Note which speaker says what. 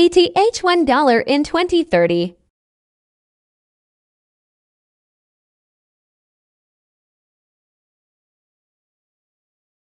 Speaker 1: ETH $1 in 2030.